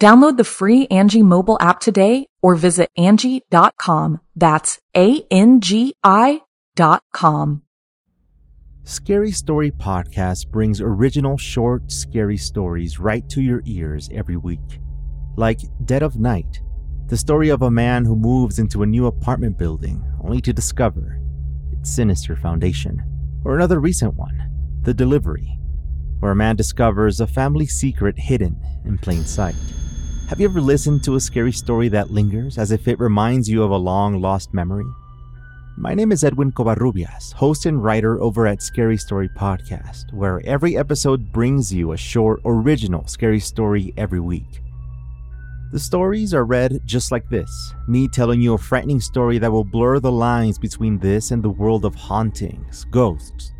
Download the free Angi mobile app today or visit Angi.com. That's A-N-G-I dot com. Scary Story Podcast brings original short, scary stories right to your ears every week. Like Dead of Night, the story of a man who moves into a new apartment building only to discover its sinister foundation. Or another recent one, The Delivery, where a man discovers a family secret hidden in plain sight. Have you ever listened to a scary story that lingers as if it reminds you of a long lost memory? My name is Edwin Covarrubias, host and writer over at Scary Story Podcast, where every episode brings you a short, original scary story every week. The stories are read just like this me telling you a frightening story that will blur the lines between this and the world of hauntings, ghosts,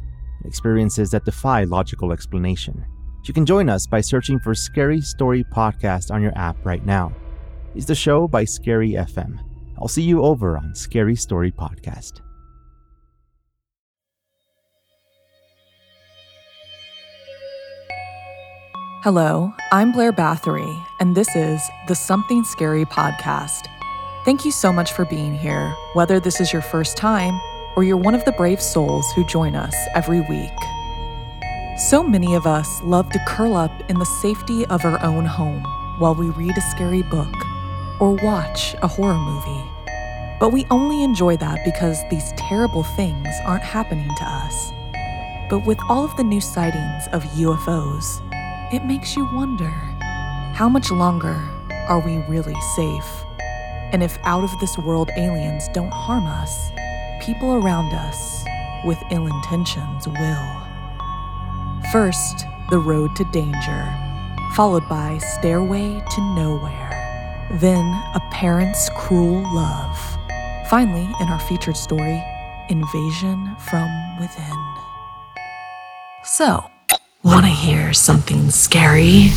experiences that defy logical explanation. You can join us by searching for Scary Story Podcast on your app right now. It's the show by Scary FM. I'll see you over on Scary Story Podcast. Hello, I'm Blair Bathory, and this is the Something Scary podcast. Thank you so much for being here, whether this is your first time or you're one of the brave souls who join us every week. So many of us love to curl up in the safety of our own home while we read a scary book or watch a horror movie. But we only enjoy that because these terrible things aren't happening to us. But with all of the new sightings of UFOs, it makes you wonder how much longer are we really safe? And if out of this world aliens don't harm us, people around us with ill intentions will. First, The Road to Danger, followed by Stairway to Nowhere, then A Parent's Cruel Love. Finally, in our featured story, Invasion from Within. So, want to hear something scary?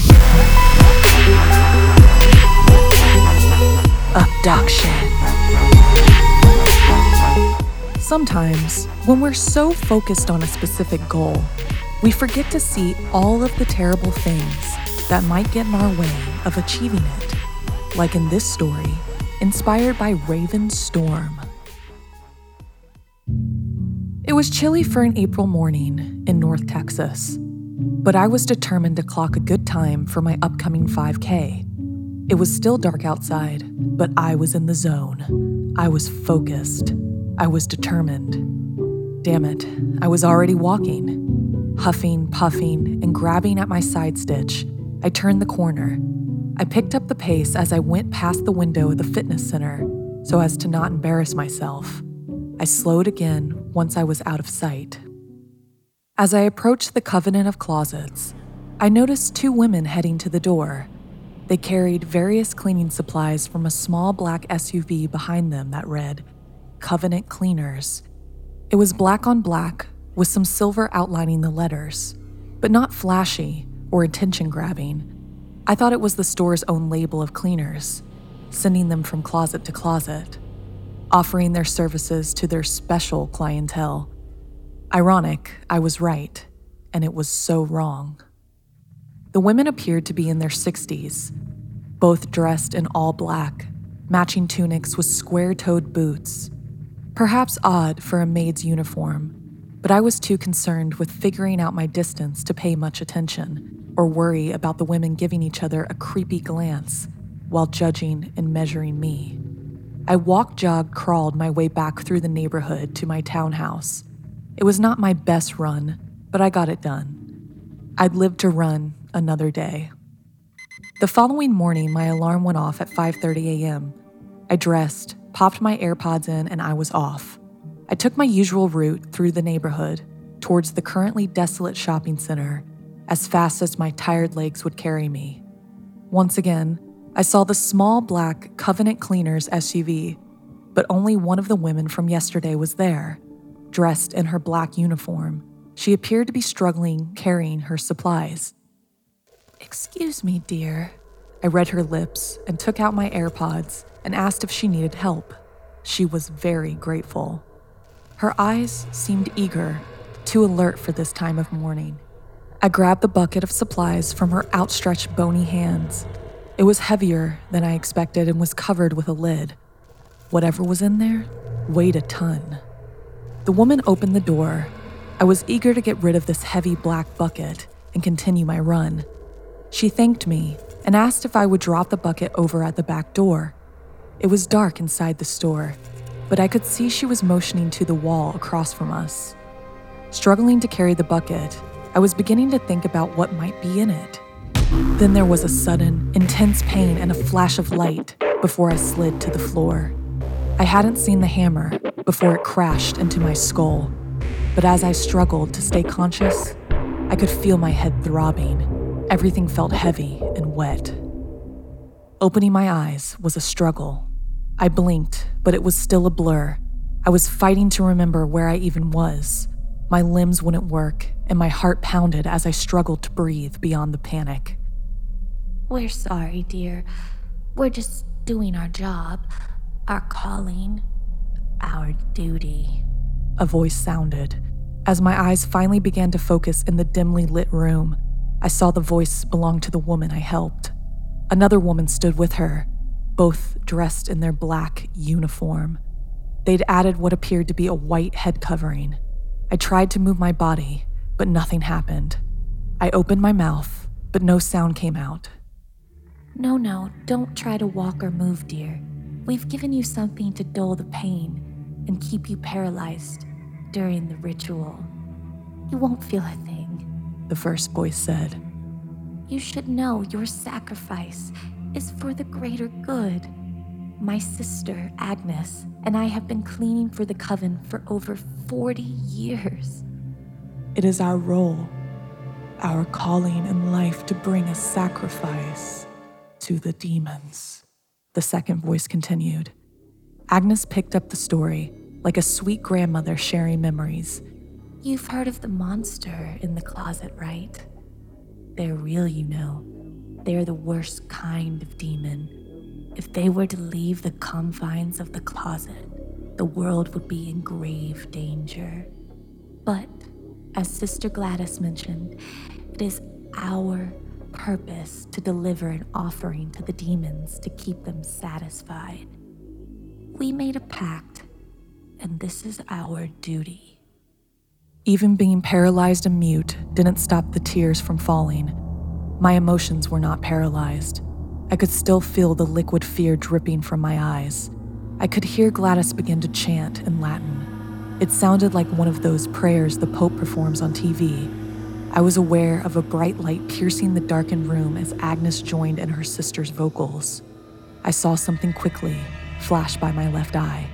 Abduction. Sometimes, when we're so focused on a specific goal, we forget to see all of the terrible things that might get in our way of achieving it, like in this story, inspired by Raven Storm. It was chilly for an April morning in North Texas, but I was determined to clock a good time for my upcoming 5K. It was still dark outside, but I was in the zone. I was focused. I was determined. Damn it, I was already walking. Huffing, puffing, and grabbing at my side stitch, I turned the corner. I picked up the pace as I went past the window of the fitness center so as to not embarrass myself. I slowed again once I was out of sight. As I approached the Covenant of Closets, I noticed two women heading to the door. They carried various cleaning supplies from a small black SUV behind them that read, Covenant Cleaners. It was black on black with some silver outlining the letters, but not flashy or attention grabbing. I thought it was the store's own label of cleaners, sending them from closet to closet, offering their services to their special clientele. Ironic, I was right, and it was so wrong. The women appeared to be in their 60s, both dressed in all black, matching tunics with square toed boots. Perhaps odd for a maid's uniform, but I was too concerned with figuring out my distance to pay much attention or worry about the women giving each other a creepy glance while judging and measuring me. I walk jog crawled my way back through the neighborhood to my townhouse. It was not my best run, but I got it done. I'd live to run another day. The following morning, my alarm went off at 5:30 a.m. I dressed, popped my AirPods in, and I was off. I took my usual route through the neighborhood towards the currently desolate shopping center as fast as my tired legs would carry me. Once again, I saw the small black Covenant Cleaners SUV, but only one of the women from yesterday was there, dressed in her black uniform. She appeared to be struggling carrying her supplies. Excuse me, dear. I read her lips and took out my AirPods and asked if she needed help. She was very grateful. Her eyes seemed eager, too alert for this time of morning. I grabbed the bucket of supplies from her outstretched bony hands. It was heavier than I expected and was covered with a lid. Whatever was in there weighed a ton. The woman opened the door. I was eager to get rid of this heavy black bucket and continue my run. She thanked me and asked if I would drop the bucket over at the back door. It was dark inside the store, but I could see she was motioning to the wall across from us. Struggling to carry the bucket, I was beginning to think about what might be in it. Then there was a sudden, intense pain and a flash of light before I slid to the floor. I hadn't seen the hammer before it crashed into my skull, but as I struggled to stay conscious, I could feel my head throbbing Everything felt heavy and wet. Opening my eyes was a struggle. I blinked, but it was still a blur. I was fighting to remember where I even was. My limbs wouldn't work, and my heart pounded as I struggled to breathe beyond the panic. We're sorry, dear. We're just doing our job, our calling, our duty. A voice sounded. As my eyes finally began to focus in the dimly lit room, I saw the voice belong to the woman I helped. Another woman stood with her, both dressed in their black uniform. They'd added what appeared to be a white head covering. I tried to move my body, but nothing happened. I opened my mouth, but no sound came out. No, no, don't try to walk or move, dear. We've given you something to dull the pain and keep you paralyzed during the ritual. You won't feel a thing the first voice said. You should know your sacrifice is for the greater good. My sister, Agnes, and I have been cleaning for the coven for over 40 years. It is our role, our calling in life to bring a sacrifice to the demons. The second voice continued. Agnes picked up the story like a sweet grandmother sharing memories You've heard of the monster in the closet, right? They're real, you know. They're the worst kind of demon. If they were to leave the confines of the closet, the world would be in grave danger. But, as Sister Gladys mentioned, it is our purpose to deliver an offering to the demons to keep them satisfied. We made a pact, and this is our duty. Even being paralyzed and mute didn't stop the tears from falling. My emotions were not paralyzed. I could still feel the liquid fear dripping from my eyes. I could hear Gladys begin to chant in Latin. It sounded like one of those prayers the Pope performs on TV. I was aware of a bright light piercing the darkened room as Agnes joined in her sister's vocals. I saw something quickly flash by my left eye.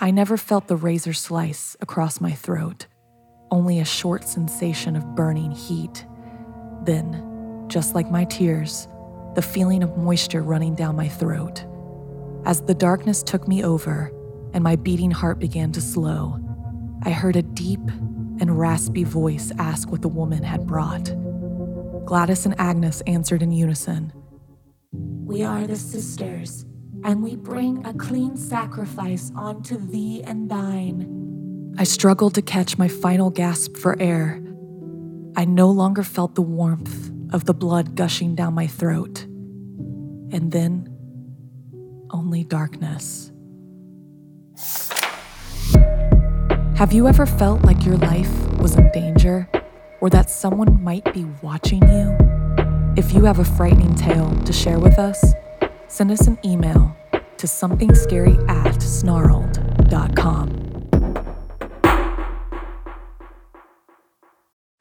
I never felt the razor slice across my throat, only a short sensation of burning heat. Then, just like my tears, the feeling of moisture running down my throat. As the darkness took me over and my beating heart began to slow, I heard a deep and raspy voice ask what the woman had brought. Gladys and Agnes answered in unison We are the sisters and we bring a clean sacrifice onto thee and thine. I struggled to catch my final gasp for air. I no longer felt the warmth of the blood gushing down my throat. And then, only darkness. Have you ever felt like your life was in danger or that someone might be watching you? If you have a frightening tale to share with us, send us an email to somethingscary at snarled.com.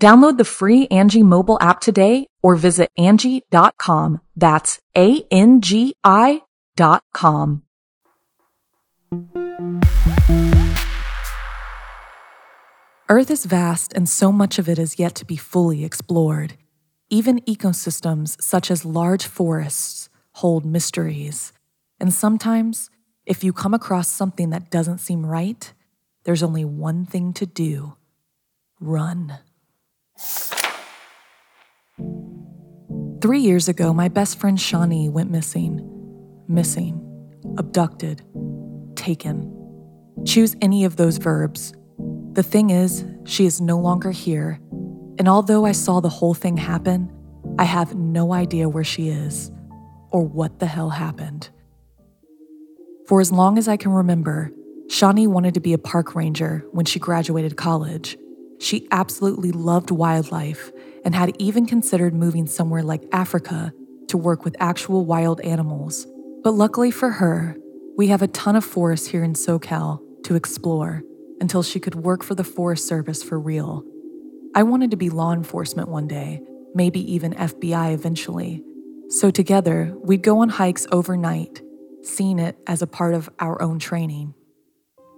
Download the free Angi mobile app today or visit Angi.com. That's A-N-G-I dot com. Earth is vast and so much of it is yet to be fully explored. Even ecosystems such as large forests hold mysteries. And sometimes, if you come across something that doesn't seem right, there's only one thing to do run. Three years ago, my best friend Shawnee went missing. Missing, abducted, taken. Choose any of those verbs. The thing is, she is no longer here, and although I saw the whole thing happen, I have no idea where she is or what the hell happened. For as long as I can remember, Shawnee wanted to be a park ranger when she graduated college. She absolutely loved wildlife and had even considered moving somewhere like Africa to work with actual wild animals. But luckily for her, we have a ton of forests here in SoCal to explore until she could work for the Forest Service for real. I wanted to be law enforcement one day, maybe even FBI eventually. So together, we'd go on hikes overnight, seeing it as a part of our own training.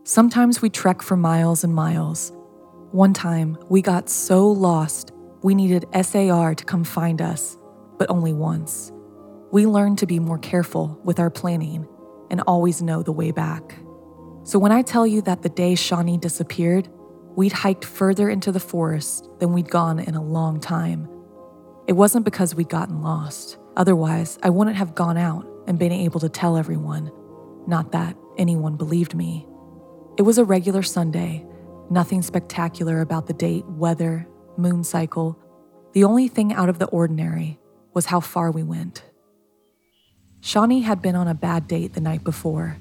Sometimes we trek for miles and miles, one time, we got so lost, we needed SAR to come find us, but only once. We learned to be more careful with our planning and always know the way back. So when I tell you that the day Shawnee disappeared, we'd hiked further into the forest than we'd gone in a long time. It wasn't because we'd gotten lost. Otherwise, I wouldn't have gone out and been able to tell everyone. Not that anyone believed me. It was a regular Sunday, Nothing spectacular about the date, weather, moon cycle. The only thing out of the ordinary was how far we went. Shawnee had been on a bad date the night before.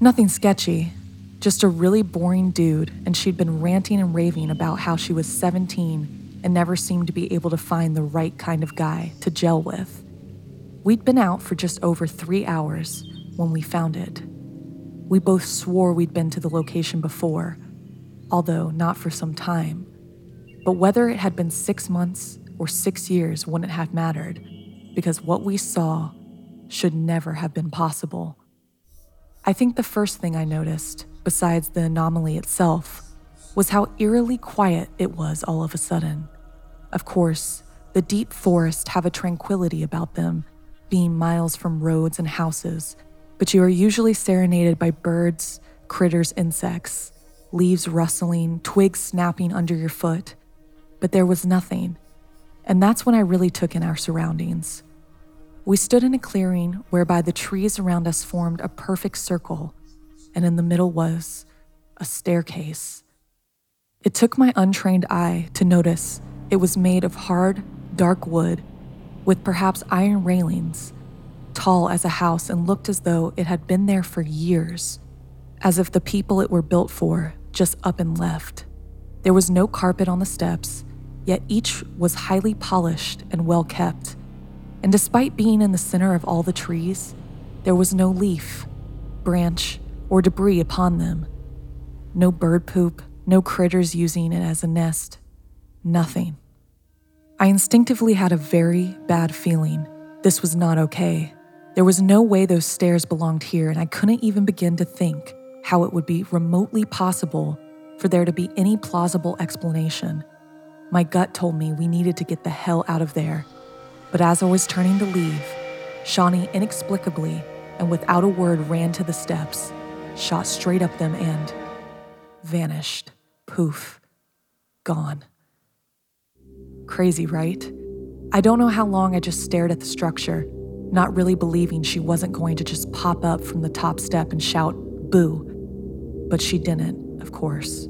Nothing sketchy, just a really boring dude, and she'd been ranting and raving about how she was 17 and never seemed to be able to find the right kind of guy to gel with. We'd been out for just over three hours when we found it. We both swore we'd been to the location before, although not for some time. But whether it had been six months or six years wouldn't have mattered, because what we saw should never have been possible. I think the first thing I noticed, besides the anomaly itself, was how eerily quiet it was all of a sudden. Of course, the deep forests have a tranquility about them, being miles from roads and houses, but you are usually serenaded by birds, critters, insects leaves rustling, twigs snapping under your foot. But there was nothing. And that's when I really took in our surroundings. We stood in a clearing whereby the trees around us formed a perfect circle, and in the middle was a staircase. It took my untrained eye to notice it was made of hard, dark wood with perhaps iron railings, tall as a house, and looked as though it had been there for years, as if the people it were built for just up and left. There was no carpet on the steps, yet each was highly polished and well kept. And despite being in the center of all the trees, there was no leaf, branch, or debris upon them. No bird poop, no critters using it as a nest. Nothing. I instinctively had a very bad feeling. This was not okay. There was no way those stairs belonged here, and I couldn't even begin to think how it would be remotely possible for there to be any plausible explanation. My gut told me we needed to get the hell out of there. But as I was turning to leave, Shawnee inexplicably and without a word ran to the steps, shot straight up them, and vanished. Poof. Gone. Crazy, right? I don't know how long I just stared at the structure, not really believing she wasn't going to just pop up from the top step and shout, boo. But she didn't, of course.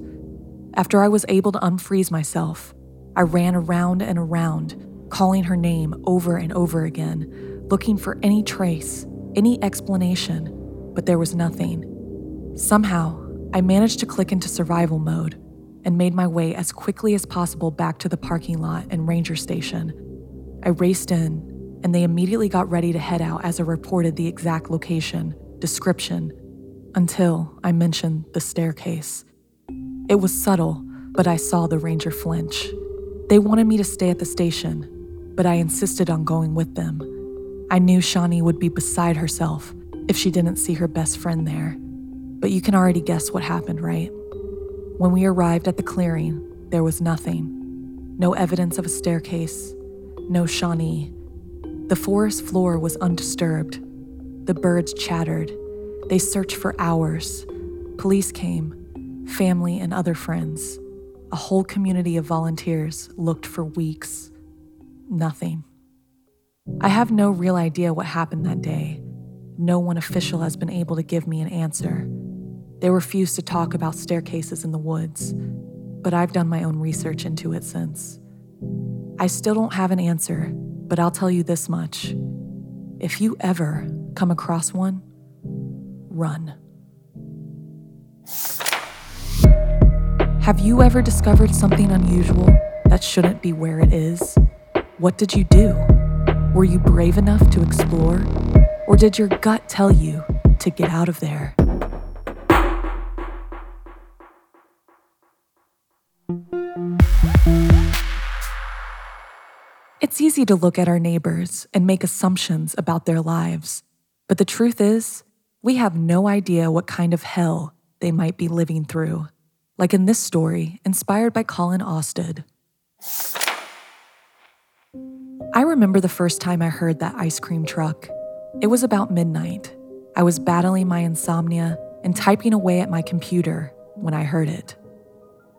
After I was able to unfreeze myself, I ran around and around, calling her name over and over again, looking for any trace, any explanation, but there was nothing. Somehow, I managed to click into survival mode and made my way as quickly as possible back to the parking lot and ranger station. I raced in, and they immediately got ready to head out as I reported the exact location, description, until I mentioned the staircase. It was subtle, but I saw the ranger flinch. They wanted me to stay at the station, but I insisted on going with them. I knew Shawnee would be beside herself if she didn't see her best friend there. But you can already guess what happened, right? When we arrived at the clearing, there was nothing. No evidence of a staircase, no Shawnee. The forest floor was undisturbed. The birds chattered. They searched for hours. Police came, family and other friends. A whole community of volunteers looked for weeks. Nothing. I have no real idea what happened that day. No one official has been able to give me an answer. They refuse to talk about staircases in the woods, but I've done my own research into it since. I still don't have an answer, but I'll tell you this much. If you ever come across one, run. Have you ever discovered something unusual that shouldn't be where it is? What did you do? Were you brave enough to explore? Or did your gut tell you to get out of there? It's easy to look at our neighbors and make assumptions about their lives, but the truth is, we have no idea what kind of hell they might be living through. Like in this story, inspired by Colin Austed. I remember the first time I heard that ice cream truck. It was about midnight. I was battling my insomnia and typing away at my computer when I heard it.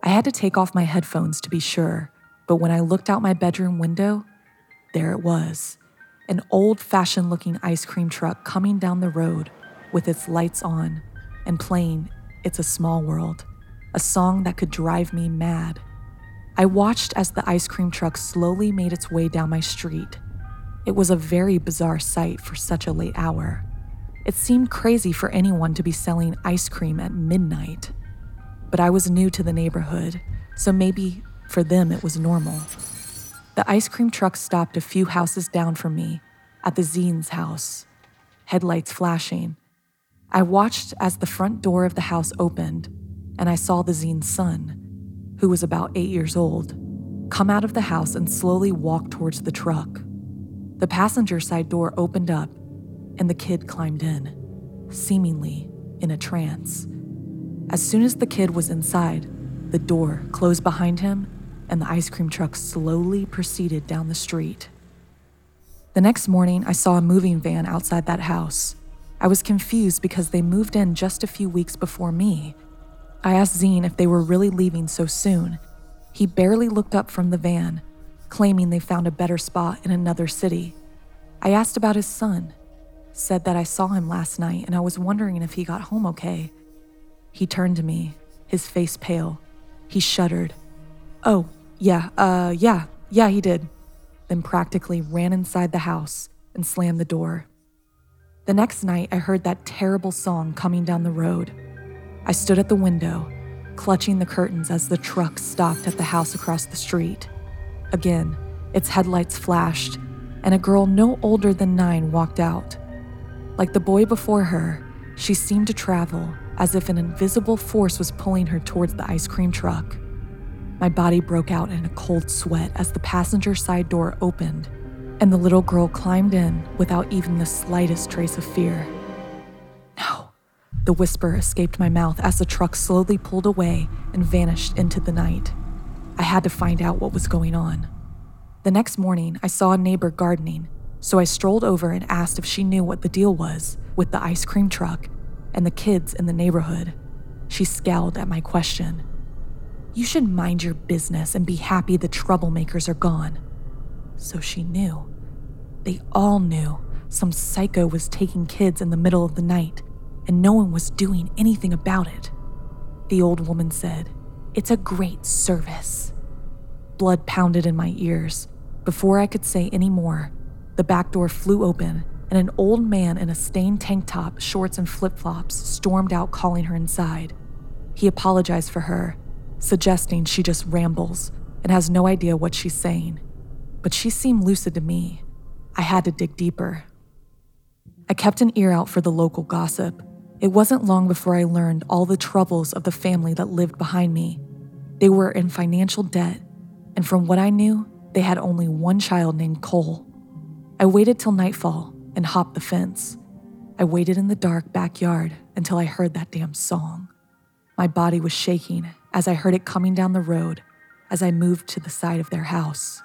I had to take off my headphones to be sure, but when I looked out my bedroom window, there it was an old fashioned looking ice cream truck coming down the road with its lights on and playing It's a Small World, a song that could drive me mad. I watched as the ice cream truck slowly made its way down my street. It was a very bizarre sight for such a late hour. It seemed crazy for anyone to be selling ice cream at midnight. But I was new to the neighborhood, so maybe for them it was normal. The ice cream truck stopped a few houses down from me at the Zine's house, headlights flashing. I watched as the front door of the house opened, and I saw the Zine's son, who was about eight years old, come out of the house and slowly walk towards the truck. The passenger side door opened up, and the kid climbed in, seemingly in a trance. As soon as the kid was inside, the door closed behind him and the ice cream truck slowly proceeded down the street. The next morning, I saw a moving van outside that house. I was confused because they moved in just a few weeks before me. I asked Zine if they were really leaving so soon. He barely looked up from the van, claiming they found a better spot in another city. I asked about his son, said that I saw him last night and I was wondering if he got home okay. He turned to me, his face pale. He shuddered. Oh, yeah, uh, yeah, yeah, he did. Then practically ran inside the house and slammed the door. The next night, I heard that terrible song coming down the road. I stood at the window, clutching the curtains as the truck stopped at the house across the street. Again, its headlights flashed, and a girl no older than nine walked out. Like the boy before her, she seemed to travel as if an invisible force was pulling her towards the ice cream truck. My body broke out in a cold sweat as the passenger side door opened, and the little girl climbed in without even the slightest trace of fear. No, the whisper escaped my mouth as the truck slowly pulled away and vanished into the night. I had to find out what was going on. The next morning, I saw a neighbor gardening, so I strolled over and asked if she knew what the deal was with the ice cream truck and the kids in the neighborhood. She scowled at my question. You should mind your business and be happy the troublemakers are gone. So she knew. They all knew some psycho was taking kids in the middle of the night, and no one was doing anything about it. The old woman said, It's a great service. Blood pounded in my ears. Before I could say any more, the back door flew open, and an old man in a stained tank top, shorts, and flip flops stormed out calling her inside. He apologized for her, suggesting she just rambles and has no idea what she's saying. But she seemed lucid to me. I had to dig deeper. I kept an ear out for the local gossip. It wasn't long before I learned all the troubles of the family that lived behind me. They were in financial debt, and from what I knew, they had only one child named Cole. I waited till nightfall and hopped the fence. I waited in the dark backyard until I heard that damn song. My body was shaking as I heard it coming down the road as I moved to the side of their house.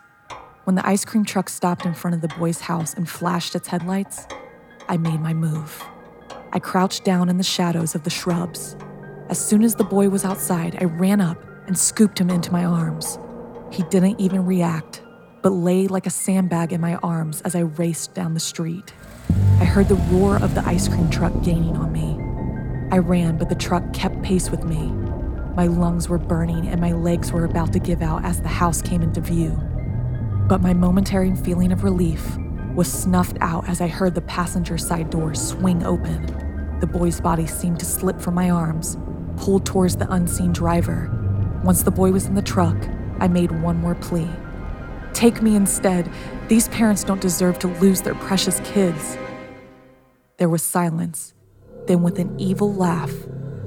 When the ice cream truck stopped in front of the boy's house and flashed its headlights, I made my move. I crouched down in the shadows of the shrubs. As soon as the boy was outside, I ran up and scooped him into my arms. He didn't even react, but lay like a sandbag in my arms as I raced down the street. I heard the roar of the ice cream truck gaining on me. I ran, but the truck kept pace with me. My lungs were burning and my legs were about to give out as the house came into view. But my momentary feeling of relief was snuffed out as I heard the passenger side door swing open. The boy's body seemed to slip from my arms, pulled towards the unseen driver. Once the boy was in the truck, I made one more plea. Take me instead. These parents don't deserve to lose their precious kids. There was silence. Then, with an evil laugh,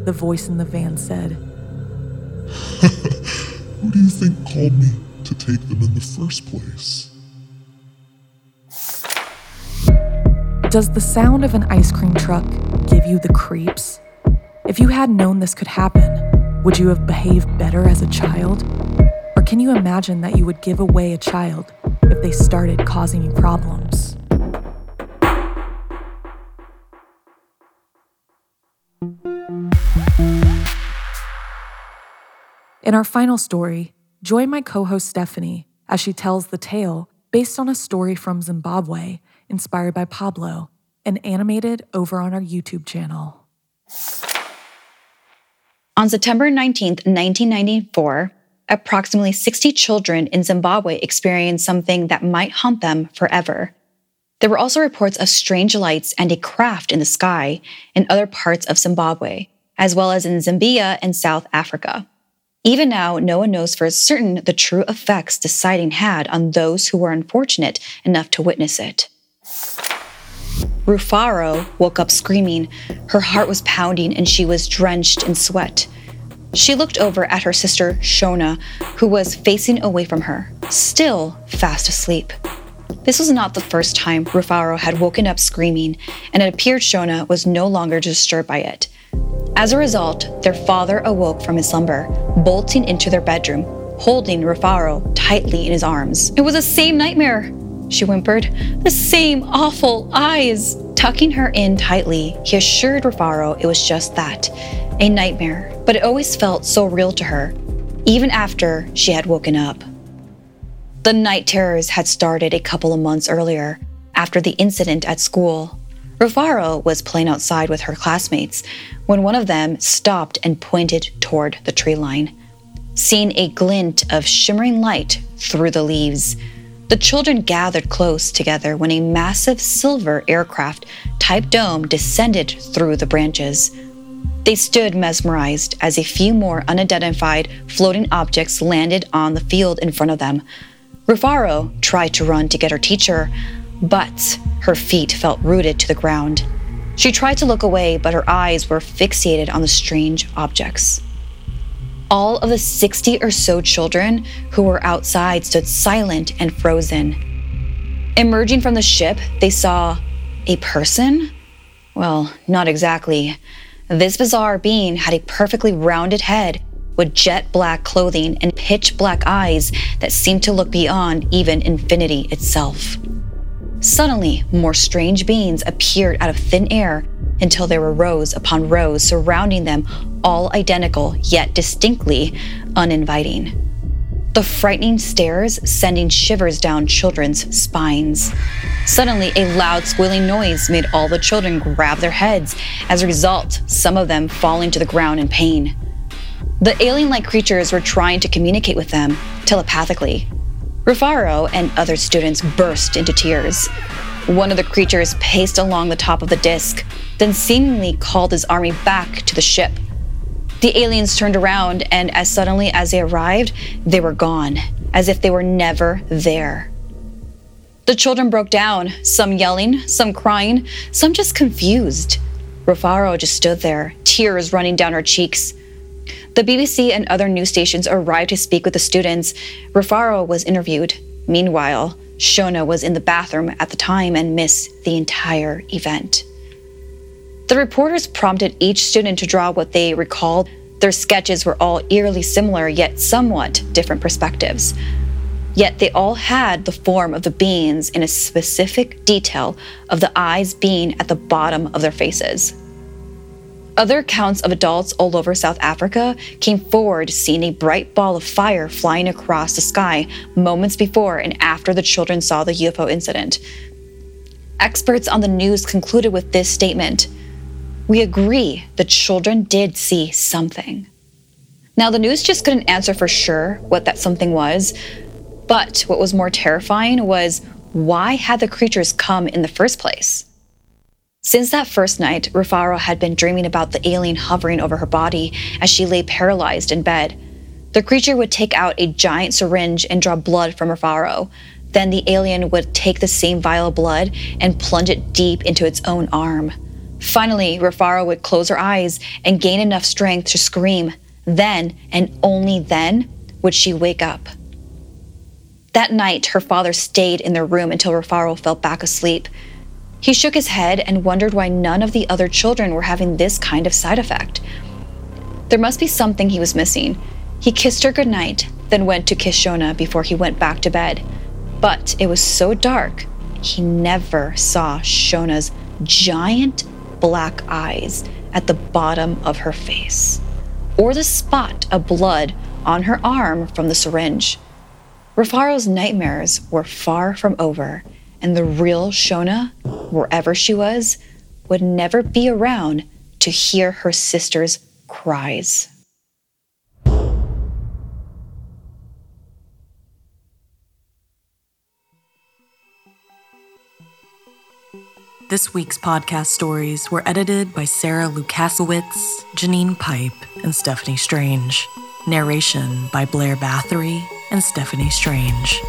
the voice in the van said, Who do you think called me to take them in the first place? Does the sound of an ice cream truck give you the creeps? If you had known this could happen, would you have behaved better as a child? Or can you imagine that you would give away a child if they started causing you problems? In our final story, join my co host Stephanie as she tells the tale based on a story from Zimbabwe inspired by Pablo and animated over on our YouTube channel. On September 19, 1994, approximately 60 children in Zimbabwe experienced something that might haunt them forever. There were also reports of strange lights and a craft in the sky in other parts of Zimbabwe, as well as in Zambia and South Africa. Even now, no one knows for certain the true effects the sighting had on those who were unfortunate enough to witness it. Rufaro woke up screaming. Her heart was pounding and she was drenched in sweat. She looked over at her sister, Shona, who was facing away from her, still fast asleep. This was not the first time Rufaro had woken up screaming, and it appeared Shona was no longer disturbed by it. As a result, their father awoke from his slumber, bolting into their bedroom, holding Rufaro tightly in his arms. It was the same nightmare, she whimpered. The same awful eyes. Tucking her in tightly, he assured Rufaro it was just that a nightmare, but it always felt so real to her, even after she had woken up. The night terrors had started a couple of months earlier, after the incident at school. Rufaro was playing outside with her classmates when one of them stopped and pointed toward the tree line. Seeing a glint of shimmering light through the leaves, the children gathered close together when a massive silver aircraft type dome descended through the branches. They stood mesmerized as a few more unidentified floating objects landed on the field in front of them. Rufaro tried to run to get her teacher, but her feet felt rooted to the ground. She tried to look away, but her eyes were fixated on the strange objects. All of the 60 or so children who were outside stood silent and frozen. Emerging from the ship, they saw a person? Well, not exactly. This bizarre being had a perfectly rounded head with jet black clothing and pitch black eyes that seemed to look beyond even infinity itself. Suddenly, more strange beings appeared out of thin air until there were rows upon rows surrounding them, all identical yet distinctly uninviting. The frightening stares sending shivers down children's spines. Suddenly, a loud squealing noise made all the children grab their heads, as a result, some of them falling to the ground in pain. The alien like creatures were trying to communicate with them telepathically. Rufaro and other students burst into tears. One of the creatures paced along the top of the disc, then seemingly called his army back to the ship. The aliens turned around, and as suddenly as they arrived, they were gone, as if they were never there. The children broke down, some yelling, some crying, some just confused. Rufaro just stood there, tears running down her cheeks. The BBC and other news stations arrived to speak with the students. Rufaro was interviewed. Meanwhile, Shona was in the bathroom at the time and missed the entire event. The reporters prompted each student to draw what they recalled. Their sketches were all eerily similar, yet somewhat different perspectives. Yet they all had the form of the beings in a specific detail of the eyes being at the bottom of their faces. Other accounts of adults all over South Africa came forward seeing a bright ball of fire flying across the sky moments before and after the children saw the UFO incident. Experts on the news concluded with this statement We agree the children did see something. Now, the news just couldn't answer for sure what that something was, but what was more terrifying was why had the creatures come in the first place? Since that first night, Rufaro had been dreaming about the alien hovering over her body as she lay paralyzed in bed. The creature would take out a giant syringe and draw blood from Rufaro. Then the alien would take the same vial of blood and plunge it deep into its own arm. Finally, Rufaro would close her eyes and gain enough strength to scream. Then, and only then, would she wake up. That night, her father stayed in their room until Rufaro fell back asleep. He shook his head and wondered why none of the other children were having this kind of side effect. There must be something he was missing. He kissed her goodnight, then went to kiss Shona before he went back to bed. But it was so dark, he never saw Shona's giant black eyes at the bottom of her face, or the spot of blood on her arm from the syringe. Rufaro's nightmares were far from over and the real Shona, wherever she was, would never be around to hear her sister's cries. This week's podcast stories were edited by Sarah Lukasiewicz, Janine Pipe, and Stephanie Strange. Narration by Blair Bathory and Stephanie Strange.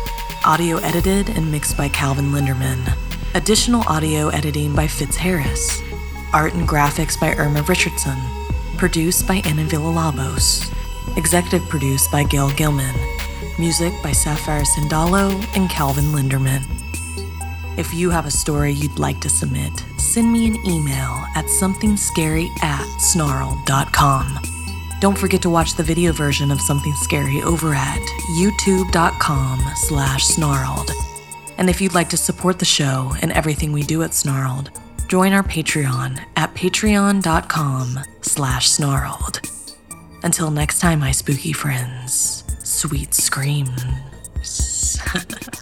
Audio edited and mixed by Calvin Linderman. Additional audio editing by Fitz Harris. Art and graphics by Irma Richardson. Produced by Anna Villalobos. Executive produced by Gail Gilman. Music by Sapphire Sindalo and Calvin Linderman. If you have a story you'd like to submit, send me an email at somethingscary at snarl.com. Don't forget to watch the video version of Something Scary over at youtube.com slash snarled. And if you'd like to support the show and everything we do at Snarled, join our Patreon at patreon.com slash snarled. Until next time, my spooky friends, sweet screams.